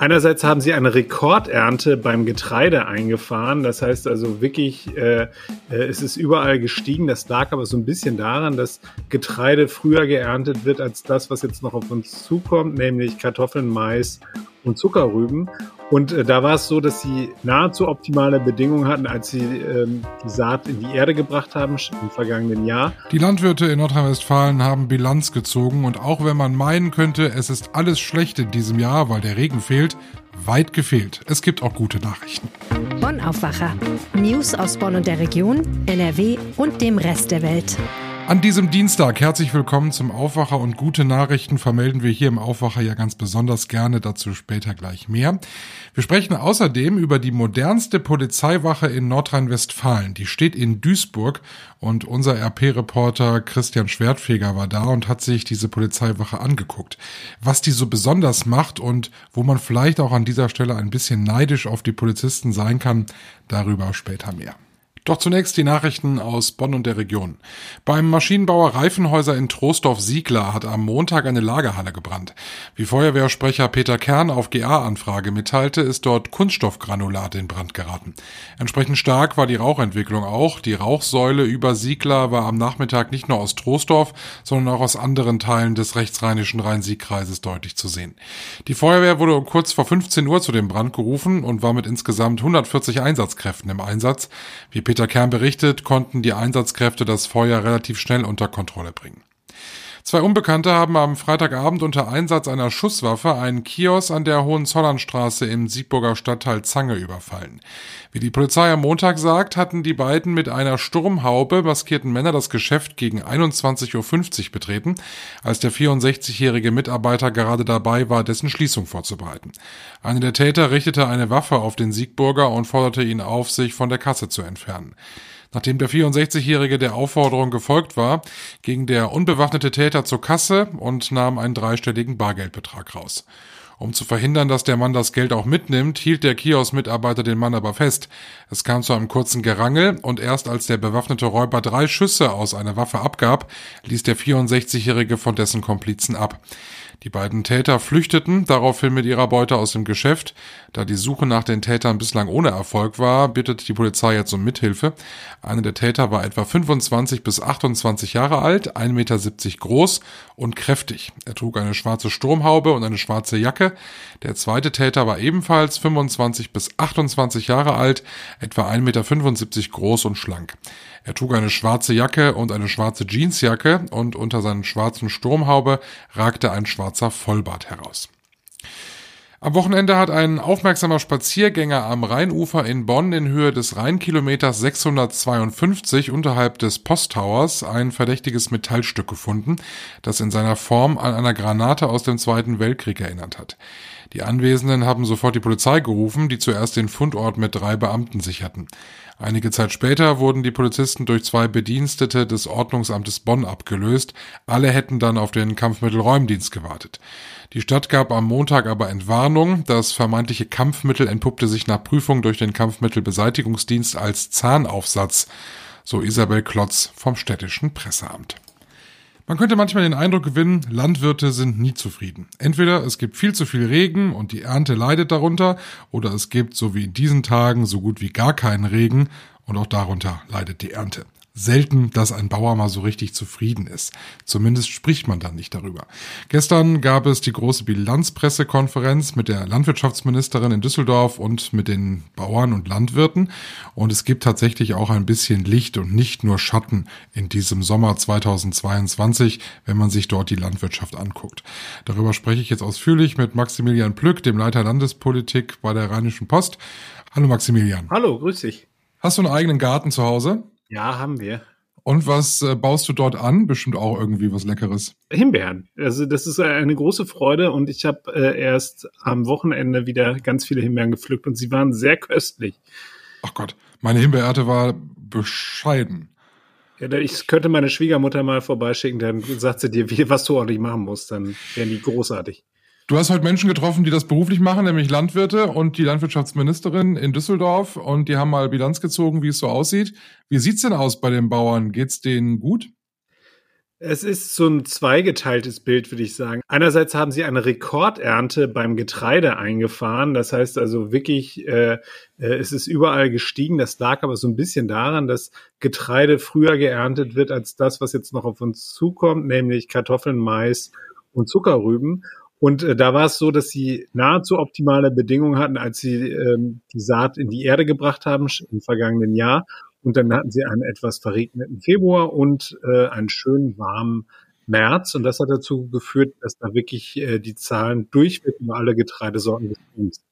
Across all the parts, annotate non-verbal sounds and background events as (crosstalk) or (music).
Einerseits haben sie eine Rekordernte beim Getreide eingefahren. Das heißt also wirklich, äh, äh, es ist überall gestiegen. Das lag aber so ein bisschen daran, dass Getreide früher geerntet wird als das, was jetzt noch auf uns zukommt, nämlich Kartoffeln, Mais und Zuckerrüben. Und äh, da war es so, dass sie nahezu optimale Bedingungen hatten, als sie ähm, die Saat in die Erde gebracht haben im vergangenen Jahr. Die Landwirte in Nordrhein-Westfalen haben Bilanz gezogen und auch wenn man meinen könnte, es ist alles schlecht in diesem Jahr, weil der Regen fehlt, weit gefehlt. Es gibt auch gute Nachrichten. Bonn Aufwacher. News aus Bonn und der Region, NRW und dem Rest der Welt. An diesem Dienstag herzlich willkommen zum Aufwacher und gute Nachrichten vermelden wir hier im Aufwacher ja ganz besonders gerne, dazu später gleich mehr. Wir sprechen außerdem über die modernste Polizeiwache in Nordrhein-Westfalen. Die steht in Duisburg und unser RP-Reporter Christian Schwertfeger war da und hat sich diese Polizeiwache angeguckt. Was die so besonders macht und wo man vielleicht auch an dieser Stelle ein bisschen neidisch auf die Polizisten sein kann, darüber später mehr. Doch zunächst die Nachrichten aus Bonn und der Region. Beim Maschinenbauer Reifenhäuser in Troisdorf-Siegler hat am Montag eine Lagerhalle gebrannt. Wie Feuerwehrsprecher Peter Kern auf GA-Anfrage mitteilte, ist dort Kunststoffgranulat in Brand geraten. Entsprechend stark war die Rauchentwicklung auch. Die Rauchsäule über Siegler war am Nachmittag nicht nur aus Troisdorf, sondern auch aus anderen Teilen des rechtsrheinischen Rhein-Sieg-Kreises deutlich zu sehen. Die Feuerwehr wurde kurz vor 15 Uhr zu dem Brand gerufen und war mit insgesamt 140 Einsatzkräften im Einsatz. Wie Peter Kern berichtet, konnten die Einsatzkräfte das Feuer relativ schnell unter Kontrolle bringen. Zwei Unbekannte haben am Freitagabend unter Einsatz einer Schusswaffe einen Kiosk an der Hohenzollernstraße im Siegburger Stadtteil Zange überfallen. Wie die Polizei am Montag sagt, hatten die beiden mit einer Sturmhaube maskierten Männer das Geschäft gegen 21.50 Uhr betreten, als der 64-jährige Mitarbeiter gerade dabei war, dessen Schließung vorzubereiten. Einer der Täter richtete eine Waffe auf den Siegburger und forderte ihn auf, sich von der Kasse zu entfernen. Nachdem der 64-Jährige der Aufforderung gefolgt war, ging der unbewaffnete Täter zur Kasse und nahm einen dreistelligen Bargeldbetrag raus. Um zu verhindern, dass der Mann das Geld auch mitnimmt, hielt der Kiosk-Mitarbeiter den Mann aber fest. Es kam zu einem kurzen Gerangel und erst als der bewaffnete Räuber drei Schüsse aus einer Waffe abgab, ließ der 64-Jährige von dessen Komplizen ab. Die beiden Täter flüchteten daraufhin mit ihrer Beute aus dem Geschäft. Da die Suche nach den Tätern bislang ohne Erfolg war, bittet die Polizei jetzt um Mithilfe. Einer der Täter war etwa 25 bis 28 Jahre alt, 1,70 Meter groß und kräftig. Er trug eine schwarze Sturmhaube und eine schwarze Jacke. Der zweite Täter war ebenfalls 25 bis 28 Jahre alt, etwa 1,75 Meter groß und schlank. Er trug eine schwarze Jacke und eine schwarze Jeansjacke und unter seinen schwarzen Sturmhaube ragte ein schwarzer Vollbart heraus. Am Wochenende hat ein aufmerksamer Spaziergänger am Rheinufer in Bonn in Höhe des Rheinkilometers 652 unterhalb des Posttowers ein verdächtiges Metallstück gefunden, das in seiner Form an einer Granate aus dem Zweiten Weltkrieg erinnert hat. Die Anwesenden haben sofort die Polizei gerufen, die zuerst den Fundort mit drei Beamten sicherten. Einige Zeit später wurden die Polizisten durch zwei Bedienstete des Ordnungsamtes Bonn abgelöst. Alle hätten dann auf den Kampfmittelräumdienst gewartet. Die Stadt gab am Montag aber Entwarnung. Das vermeintliche Kampfmittel entpuppte sich nach Prüfung durch den Kampfmittelbeseitigungsdienst als Zahnaufsatz, so Isabel Klotz vom städtischen Presseamt. Man könnte manchmal den Eindruck gewinnen, Landwirte sind nie zufrieden. Entweder es gibt viel zu viel Regen und die Ernte leidet darunter, oder es gibt, so wie in diesen Tagen, so gut wie gar keinen Regen und auch darunter leidet die Ernte selten, dass ein Bauer mal so richtig zufrieden ist. Zumindest spricht man dann nicht darüber. Gestern gab es die große Bilanzpressekonferenz mit der Landwirtschaftsministerin in Düsseldorf und mit den Bauern und Landwirten. Und es gibt tatsächlich auch ein bisschen Licht und nicht nur Schatten in diesem Sommer 2022, wenn man sich dort die Landwirtschaft anguckt. Darüber spreche ich jetzt ausführlich mit Maximilian Plück, dem Leiter Landespolitik bei der Rheinischen Post. Hallo Maximilian. Hallo, grüß dich. Hast du einen eigenen Garten zu Hause? Ja, haben wir. Und was äh, baust du dort an? Bestimmt auch irgendwie was Leckeres. Himbeeren. Also das ist eine große Freude und ich habe äh, erst am Wochenende wieder ganz viele Himbeeren gepflückt und sie waren sehr köstlich. Ach Gott, meine Himbeerernte war bescheiden. Ja, ich könnte meine Schwiegermutter mal vorbeischicken, dann sagt sie dir, wie, was du ordentlich machen musst, dann wären die großartig. Du hast heute Menschen getroffen, die das beruflich machen, nämlich Landwirte und die Landwirtschaftsministerin in Düsseldorf und die haben mal Bilanz gezogen, wie es so aussieht. Wie sieht's denn aus bei den Bauern? Geht's denen gut? Es ist so ein zweigeteiltes Bild, würde ich sagen. Einerseits haben sie eine Rekordernte beim Getreide eingefahren. Das heißt also wirklich, äh, äh, es ist überall gestiegen. Das lag aber so ein bisschen daran, dass Getreide früher geerntet wird als das, was jetzt noch auf uns zukommt, nämlich Kartoffeln, Mais und Zuckerrüben. Und äh, da war es so, dass sie nahezu optimale Bedingungen hatten, als sie ähm, die Saat in die Erde gebracht haben im vergangenen Jahr. Und dann hatten sie einen etwas verregneten Februar und äh, einen schönen warmen März. Und das hat dazu geführt, dass da wirklich äh, die Zahlen durchweg über alle Getreidesorten gestiegen sind.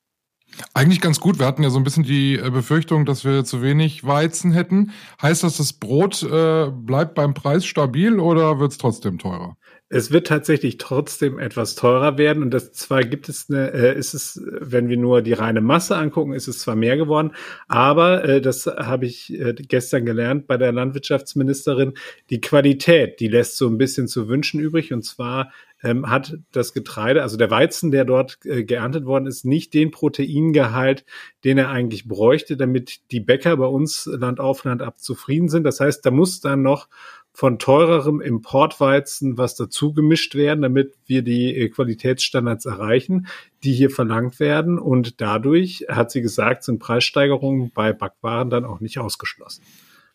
Eigentlich ganz gut. Wir hatten ja so ein bisschen die äh, Befürchtung, dass wir zu wenig Weizen hätten. Heißt das, das Brot äh, bleibt beim Preis stabil oder wird es trotzdem teurer? Es wird tatsächlich trotzdem etwas teurer werden. Und das zwar gibt es eine, äh, ist es, wenn wir nur die reine Masse angucken, ist es zwar mehr geworden, aber äh, das habe ich äh, gestern gelernt bei der Landwirtschaftsministerin, die Qualität, die lässt so ein bisschen zu wünschen übrig. Und zwar ähm, hat das Getreide, also der Weizen, der dort äh, geerntet worden ist, nicht den Proteingehalt, den er eigentlich bräuchte, damit die Bäcker bei uns Land auf Land ab zufrieden sind. Das heißt, da muss dann noch von teurerem Importweizen was dazu gemischt werden, damit wir die äh, Qualitätsstandards erreichen, die hier verlangt werden. Und dadurch, hat sie gesagt, sind Preissteigerungen bei Backwaren dann auch nicht ausgeschlossen.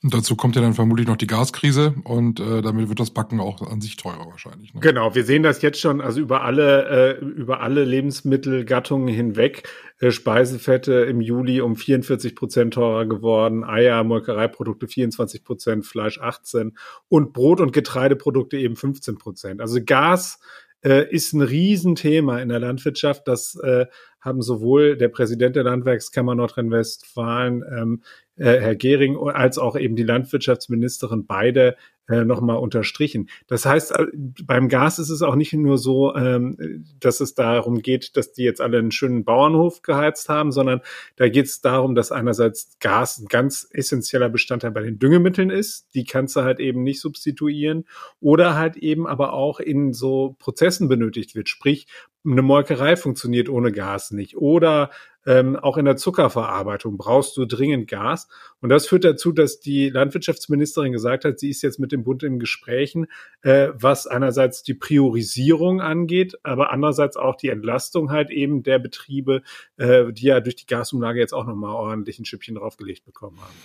Und dazu kommt ja dann vermutlich noch die Gaskrise und äh, damit wird das Backen auch an sich teurer wahrscheinlich. Ne? Genau, wir sehen das jetzt schon, also über alle, äh, über alle Lebensmittelgattungen hinweg. Äh, Speisefette im Juli um 44 Prozent teurer geworden, Eier, Molkereiprodukte 24 Prozent, Fleisch 18 und Brot- und Getreideprodukte eben 15 Prozent. Also Gas äh, ist ein Riesenthema in der Landwirtschaft. Das äh, haben sowohl der Präsident der Landwerkskammer Nordrhein-Westfalen, ähm, äh, Herr Gehring, als auch eben die Landwirtschaftsministerin beide äh, nochmal unterstrichen. Das heißt, äh, beim Gas ist es auch nicht nur so, ähm, dass es darum geht, dass die jetzt alle einen schönen Bauernhof geheizt haben, sondern da geht es darum, dass einerseits Gas ein ganz essentieller Bestandteil bei den Düngemitteln ist. Die kannst du halt eben nicht substituieren oder halt eben aber auch in so Prozessen benötigt wird. Sprich, eine Molkerei funktioniert ohne Gas nicht oder ähm, auch in der Zuckerverarbeitung brauchst du dringend Gas. Und das führt dazu, dass die Landwirtschaftsministerin gesagt hat, sie ist jetzt mit dem Bund in Gesprächen, äh, was einerseits die Priorisierung angeht, aber andererseits auch die Entlastung halt eben der Betriebe, äh, die ja durch die Gasumlage jetzt auch nochmal ordentlich ein Schippchen draufgelegt bekommen haben.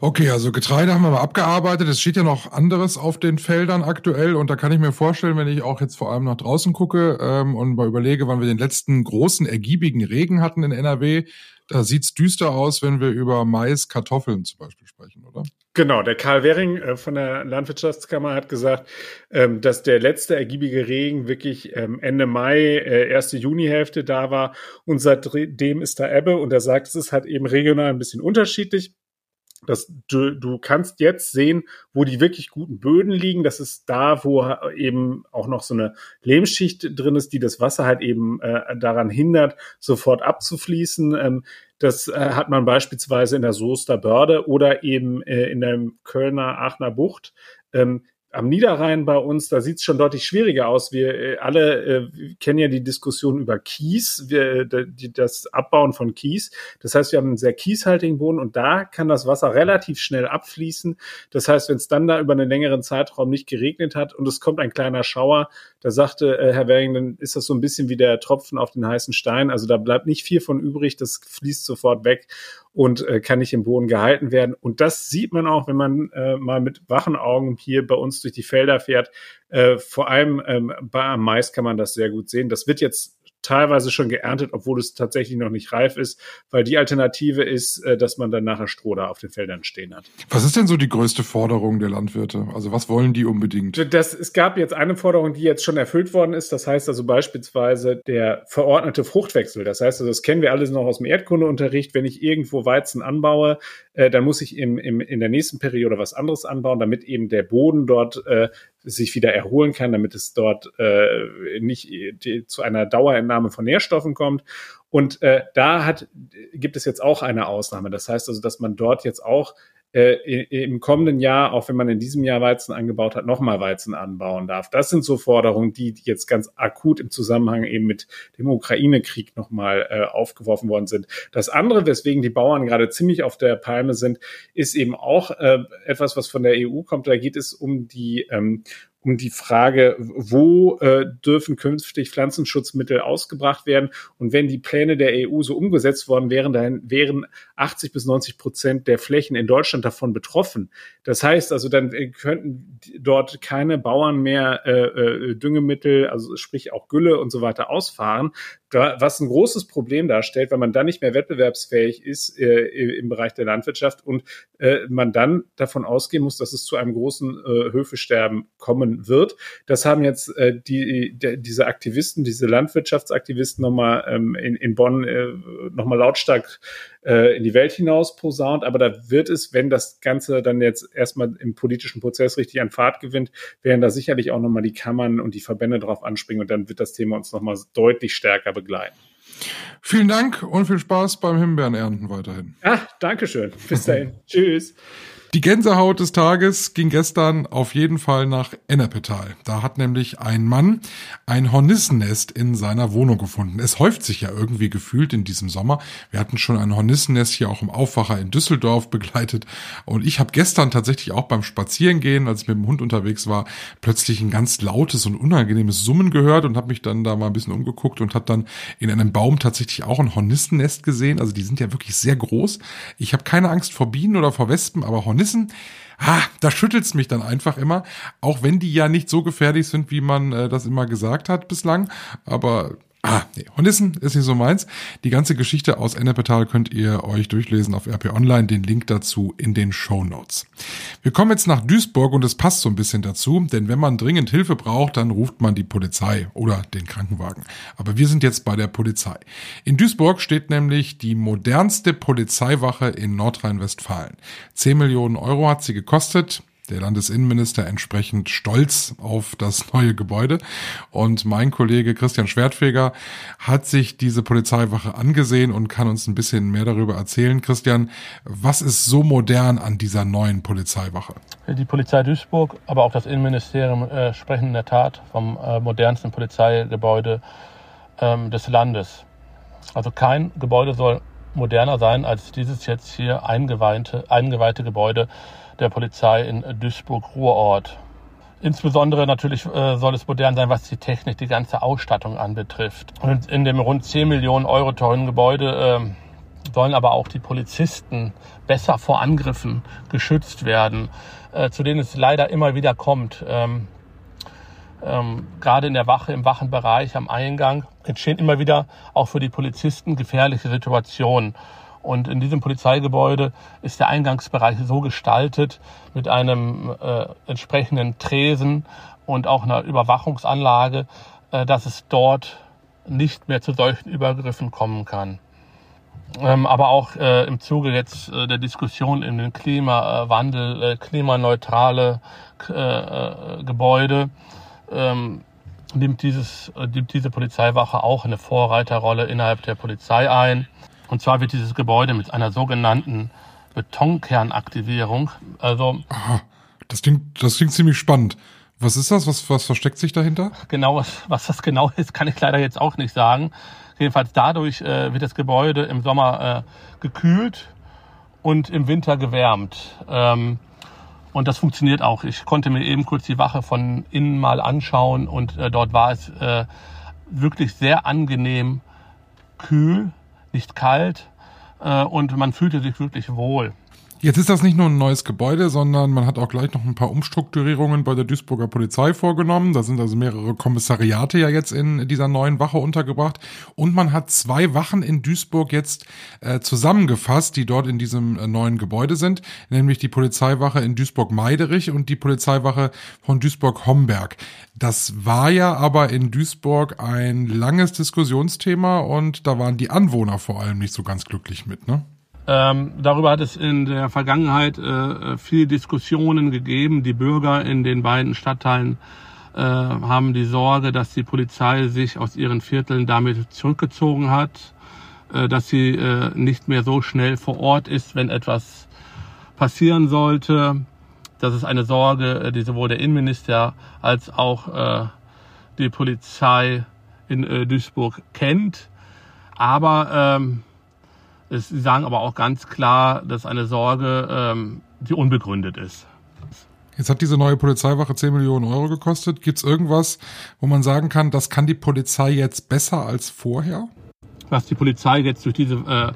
Okay, also Getreide haben wir mal abgearbeitet. Es steht ja noch anderes auf den Feldern aktuell und da kann ich mir vorstellen, wenn ich auch jetzt vor allem nach draußen gucke ähm, und mal überlege, wann wir den letzten großen ergiebigen Regen hatten in NRW, da sieht's düster aus, wenn wir über Mais, Kartoffeln zum Beispiel sprechen, oder? Genau, der Karl Wehring äh, von der Landwirtschaftskammer hat gesagt, ähm, dass der letzte ergiebige Regen wirklich ähm, Ende Mai, äh, erste Junihälfte da war und seitdem ist da Ebbe und er sagt, es ist halt eben regional ein bisschen unterschiedlich. Das, du, du kannst jetzt sehen, wo die wirklich guten Böden liegen. Das ist da, wo eben auch noch so eine Lehmschicht drin ist, die das Wasser halt eben äh, daran hindert, sofort abzufließen. Ähm, das äh, hat man beispielsweise in der Soester Börde oder eben äh, in der Kölner Aachener Bucht. Ähm, am Niederrhein bei uns, da sieht es schon deutlich schwieriger aus. Wir äh, alle äh, kennen ja die Diskussion über Kies, wir, die, das Abbauen von Kies. Das heißt, wir haben einen sehr kieshaltigen Boden und da kann das Wasser relativ schnell abfließen. Das heißt, wenn es dann da über einen längeren Zeitraum nicht geregnet hat und es kommt ein kleiner Schauer, da sagte äh, Herr Wering, dann ist das so ein bisschen wie der Tropfen auf den heißen Stein. Also da bleibt nicht viel von übrig, das fließt sofort weg und äh, kann nicht im Boden gehalten werden. Und das sieht man auch, wenn man äh, mal mit wachen Augen hier bei uns durch die Felder fährt. Äh, vor allem ähm, bei Mais kann man das sehr gut sehen. Das wird jetzt teilweise schon geerntet, obwohl es tatsächlich noch nicht reif ist, weil die Alternative ist, äh, dass man dann nachher Stroh da auf den Feldern stehen hat. Was ist denn so die größte Forderung der Landwirte? Also was wollen die unbedingt? Das, es gab jetzt eine Forderung, die jetzt schon erfüllt worden ist. Das heißt also beispielsweise der verordnete Fruchtwechsel. Das heißt also, das kennen wir alles noch aus dem Erdkundeunterricht. Wenn ich irgendwo Weizen anbaue, äh, dann muss ich im, im, in der nächsten Periode was anderes anbauen, damit eben der Boden dort äh, sich wieder erholen kann, damit es dort äh, nicht die, zu einer Dauerentnahme von Nährstoffen kommt. Und äh, da hat, gibt es jetzt auch eine Ausnahme. Das heißt also, dass man dort jetzt auch äh, im kommenden Jahr, auch wenn man in diesem Jahr Weizen angebaut hat, nochmal Weizen anbauen darf. Das sind so Forderungen, die jetzt ganz akut im Zusammenhang eben mit dem Ukraine-Krieg nochmal äh, aufgeworfen worden sind. Das andere, weswegen die Bauern gerade ziemlich auf der Palme sind, ist eben auch äh, etwas, was von der EU kommt. Da geht es um die ähm, um die Frage, wo äh, dürfen künftig Pflanzenschutzmittel ausgebracht werden. Und wenn die Pläne der EU so umgesetzt worden wären, dann wären 80 bis 90 Prozent der Flächen in Deutschland davon betroffen. Das heißt also, dann äh, könnten dort keine Bauern mehr äh, äh, Düngemittel, also sprich auch Gülle und so weiter ausfahren, was ein großes Problem darstellt, weil man dann nicht mehr wettbewerbsfähig ist äh, im Bereich der Landwirtschaft und äh, man dann davon ausgehen muss, dass es zu einem großen äh, Höfesterben kommen wird. Das haben jetzt äh, die, die, diese Aktivisten, diese Landwirtschaftsaktivisten nochmal ähm, in, in Bonn äh, nochmal lautstark äh, in die Welt hinaus posaunt. Aber da wird es, wenn das Ganze dann jetzt erstmal im politischen Prozess richtig an Fahrt gewinnt, werden da sicherlich auch nochmal die Kammern und die Verbände drauf anspringen und dann wird das Thema uns nochmal deutlich stärker begleiten. Vielen Dank und viel Spaß beim Himbeerenernten weiterhin. Ah, Dankeschön. Bis dahin. (laughs) Tschüss. Die Gänsehaut des Tages ging gestern auf jeden Fall nach Ennepetal. Da hat nämlich ein Mann ein Hornissennest in seiner Wohnung gefunden. Es häuft sich ja irgendwie gefühlt in diesem Sommer. Wir hatten schon ein Hornissennest hier auch im Aufwacher in Düsseldorf begleitet. Und ich habe gestern tatsächlich auch beim Spazierengehen, als ich mit dem Hund unterwegs war, plötzlich ein ganz lautes und unangenehmes Summen gehört und habe mich dann da mal ein bisschen umgeguckt und habe dann in einem Baum tatsächlich auch ein Hornissennest gesehen. Also die sind ja wirklich sehr groß. Ich habe keine Angst vor Bienen oder vor Wespen, aber Hornissen Hornissen, ah, da schüttelt's mich dann einfach immer, auch wenn die ja nicht so gefährlich sind, wie man äh, das immer gesagt hat bislang. Aber Ah, nee, Hornissen ist nicht so meins. Die ganze Geschichte aus Ennepetal könnt ihr euch durchlesen auf RP Online, den Link dazu in den Show Notes. Wir kommen jetzt nach Duisburg und es passt so ein bisschen dazu, denn wenn man dringend Hilfe braucht, dann ruft man die Polizei oder den Krankenwagen. Aber wir sind jetzt bei der Polizei. In Duisburg steht nämlich die modernste Polizeiwache in Nordrhein-Westfalen. 10 Millionen Euro hat sie gekostet der Landesinnenminister entsprechend stolz auf das neue Gebäude. Und mein Kollege Christian Schwertfeger hat sich diese Polizeiwache angesehen und kann uns ein bisschen mehr darüber erzählen. Christian, was ist so modern an dieser neuen Polizeiwache? Die Polizei Duisburg, aber auch das Innenministerium äh, sprechen in der Tat vom äh, modernsten Polizeigebäude ähm, des Landes. Also kein Gebäude soll moderner sein als dieses jetzt hier eingeweihte, eingeweihte Gebäude der Polizei in Duisburg-Ruhrort. Insbesondere natürlich äh, soll es modern sein, was die Technik, die ganze Ausstattung anbetrifft. Und in dem rund 10 Millionen Euro teuren Gebäude äh, sollen aber auch die Polizisten besser vor Angriffen geschützt werden, äh, zu denen es leider immer wieder kommt. Ähm, ähm, gerade in der Wache, im Wachenbereich, am Eingang entstehen immer wieder auch für die Polizisten gefährliche Situationen. Und in diesem Polizeigebäude ist der Eingangsbereich so gestaltet mit einem äh, entsprechenden Tresen und auch einer Überwachungsanlage, äh, dass es dort nicht mehr zu solchen Übergriffen kommen kann. Ähm, aber auch äh, im Zuge jetzt äh, der Diskussion in den Klimawandel, äh, klimaneutrale äh, Gebäude, ähm, nimmt, dieses, äh, nimmt diese Polizeiwache auch eine Vorreiterrolle innerhalb der Polizei ein. Und zwar wird dieses Gebäude mit einer sogenannten Betonkernaktivierung, also. Aha, das klingt, das klingt ziemlich spannend. Was ist das? Was, was versteckt sich dahinter? Genau, was, was das genau (laughs) ist, kann ich leider jetzt auch nicht sagen. Jedenfalls dadurch äh, wird das Gebäude im Sommer äh, gekühlt und im Winter gewärmt. Ähm, und das funktioniert auch. Ich konnte mir eben kurz die Wache von innen mal anschauen und äh, dort war es äh, wirklich sehr angenehm kühl nicht kalt äh, und man fühlte sich wirklich wohl. Jetzt ist das nicht nur ein neues Gebäude, sondern man hat auch gleich noch ein paar Umstrukturierungen bei der Duisburger Polizei vorgenommen. Da sind also mehrere Kommissariate ja jetzt in dieser neuen Wache untergebracht. Und man hat zwei Wachen in Duisburg jetzt äh, zusammengefasst, die dort in diesem äh, neuen Gebäude sind, nämlich die Polizeiwache in Duisburg-Meiderich und die Polizeiwache von Duisburg-Homberg. Das war ja aber in Duisburg ein langes Diskussionsthema und da waren die Anwohner vor allem nicht so ganz glücklich mit, ne? Ähm, darüber hat es in der Vergangenheit äh, viele Diskussionen gegeben. Die Bürger in den beiden Stadtteilen äh, haben die Sorge, dass die Polizei sich aus ihren Vierteln damit zurückgezogen hat, äh, dass sie äh, nicht mehr so schnell vor Ort ist, wenn etwas passieren sollte. Das ist eine Sorge, äh, die sowohl der Innenminister als auch äh, die Polizei in Duisburg kennt. Aber ähm, es, sie sagen aber auch ganz klar, dass eine Sorge, ähm, die unbegründet ist. Jetzt hat diese neue Polizeiwache 10 Millionen Euro gekostet. Gibt es irgendwas, wo man sagen kann, das kann die Polizei jetzt besser als vorher? Was die Polizei jetzt durch diese äh,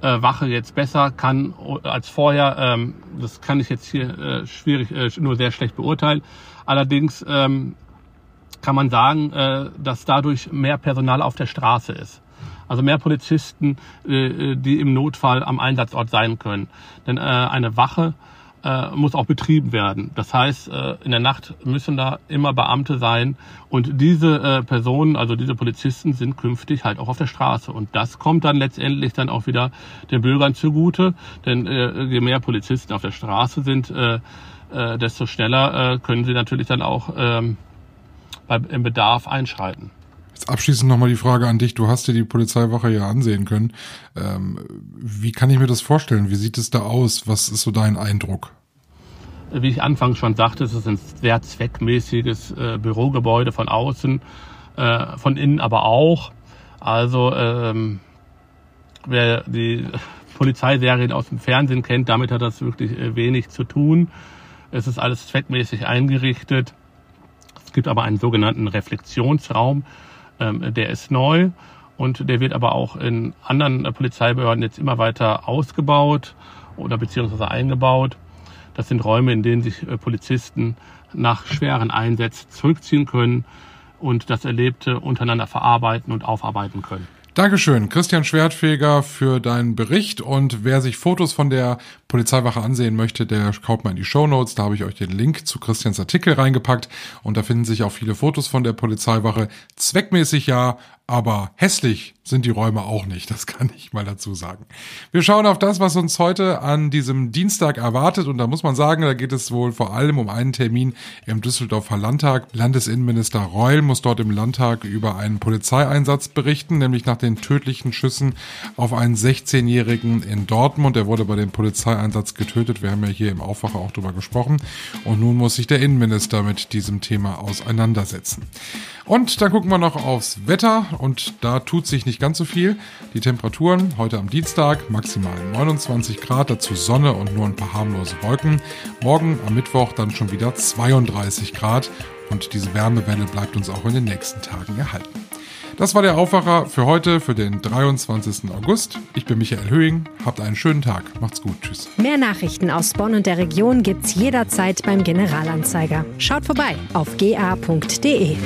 äh, Wache jetzt besser kann als vorher, ähm, das kann ich jetzt hier äh, schwierig, äh, nur sehr schlecht beurteilen. Allerdings ähm, kann man sagen, äh, dass dadurch mehr Personal auf der Straße ist. Also mehr Polizisten, äh, die im Notfall am Einsatzort sein können. Denn äh, eine Wache äh, muss auch betrieben werden. Das heißt, äh, in der Nacht müssen da immer Beamte sein und diese äh, Personen, also diese Polizisten, sind künftig halt auch auf der Straße. Und das kommt dann letztendlich dann auch wieder den Bürgern zugute, denn äh, je mehr Polizisten auf der Straße sind, äh, äh, desto schneller äh, können sie natürlich dann auch ähm, beim, im Bedarf einschreiten. Abschließend nochmal die Frage an dich. Du hast dir die Polizeiwache ja ansehen können. Ähm, wie kann ich mir das vorstellen? Wie sieht es da aus? Was ist so dein Eindruck? Wie ich anfangs schon sagte, es ist ein sehr zweckmäßiges äh, Bürogebäude von außen, äh, von innen aber auch. Also ähm, wer die Polizeiserien aus dem Fernsehen kennt, damit hat das wirklich äh, wenig zu tun. Es ist alles zweckmäßig eingerichtet. Es gibt aber einen sogenannten Reflexionsraum, ähm, der ist neu und der wird aber auch in anderen äh, Polizeibehörden jetzt immer weiter ausgebaut oder beziehungsweise eingebaut. Das sind Räume, in denen sich äh, Polizisten nach schweren Einsätzen zurückziehen können und das Erlebte untereinander verarbeiten und aufarbeiten können. Dankeschön, Christian Schwertfeger, für deinen Bericht. Und wer sich Fotos von der Polizeiwache ansehen möchte, der schaut mal in die Show Notes. Da habe ich euch den Link zu Christians Artikel reingepackt. Und da finden sich auch viele Fotos von der Polizeiwache. Zweckmäßig ja, aber hässlich sind die Räume auch nicht, das kann ich mal dazu sagen. Wir schauen auf das, was uns heute an diesem Dienstag erwartet und da muss man sagen, da geht es wohl vor allem um einen Termin im Düsseldorfer Landtag. Landesinnenminister Reul muss dort im Landtag über einen Polizeieinsatz berichten, nämlich nach den tödlichen Schüssen auf einen 16-Jährigen in Dortmund. Der wurde bei dem Polizeieinsatz getötet. Wir haben ja hier im Aufwacher auch drüber gesprochen und nun muss sich der Innenminister mit diesem Thema auseinandersetzen. Und dann gucken wir noch aufs Wetter und da tut sich nicht ganz so viel. Die Temperaturen heute am Dienstag maximal 29 Grad, dazu Sonne und nur ein paar harmlose Wolken. Morgen am Mittwoch dann schon wieder 32 Grad und diese Wärmewelle bleibt uns auch in den nächsten Tagen erhalten. Das war der Aufwacher für heute, für den 23. August. Ich bin Michael Höhing. Habt einen schönen Tag. Macht's gut. Tschüss. Mehr Nachrichten aus Bonn und der Region gibt's jederzeit beim Generalanzeiger. Schaut vorbei auf ga.de.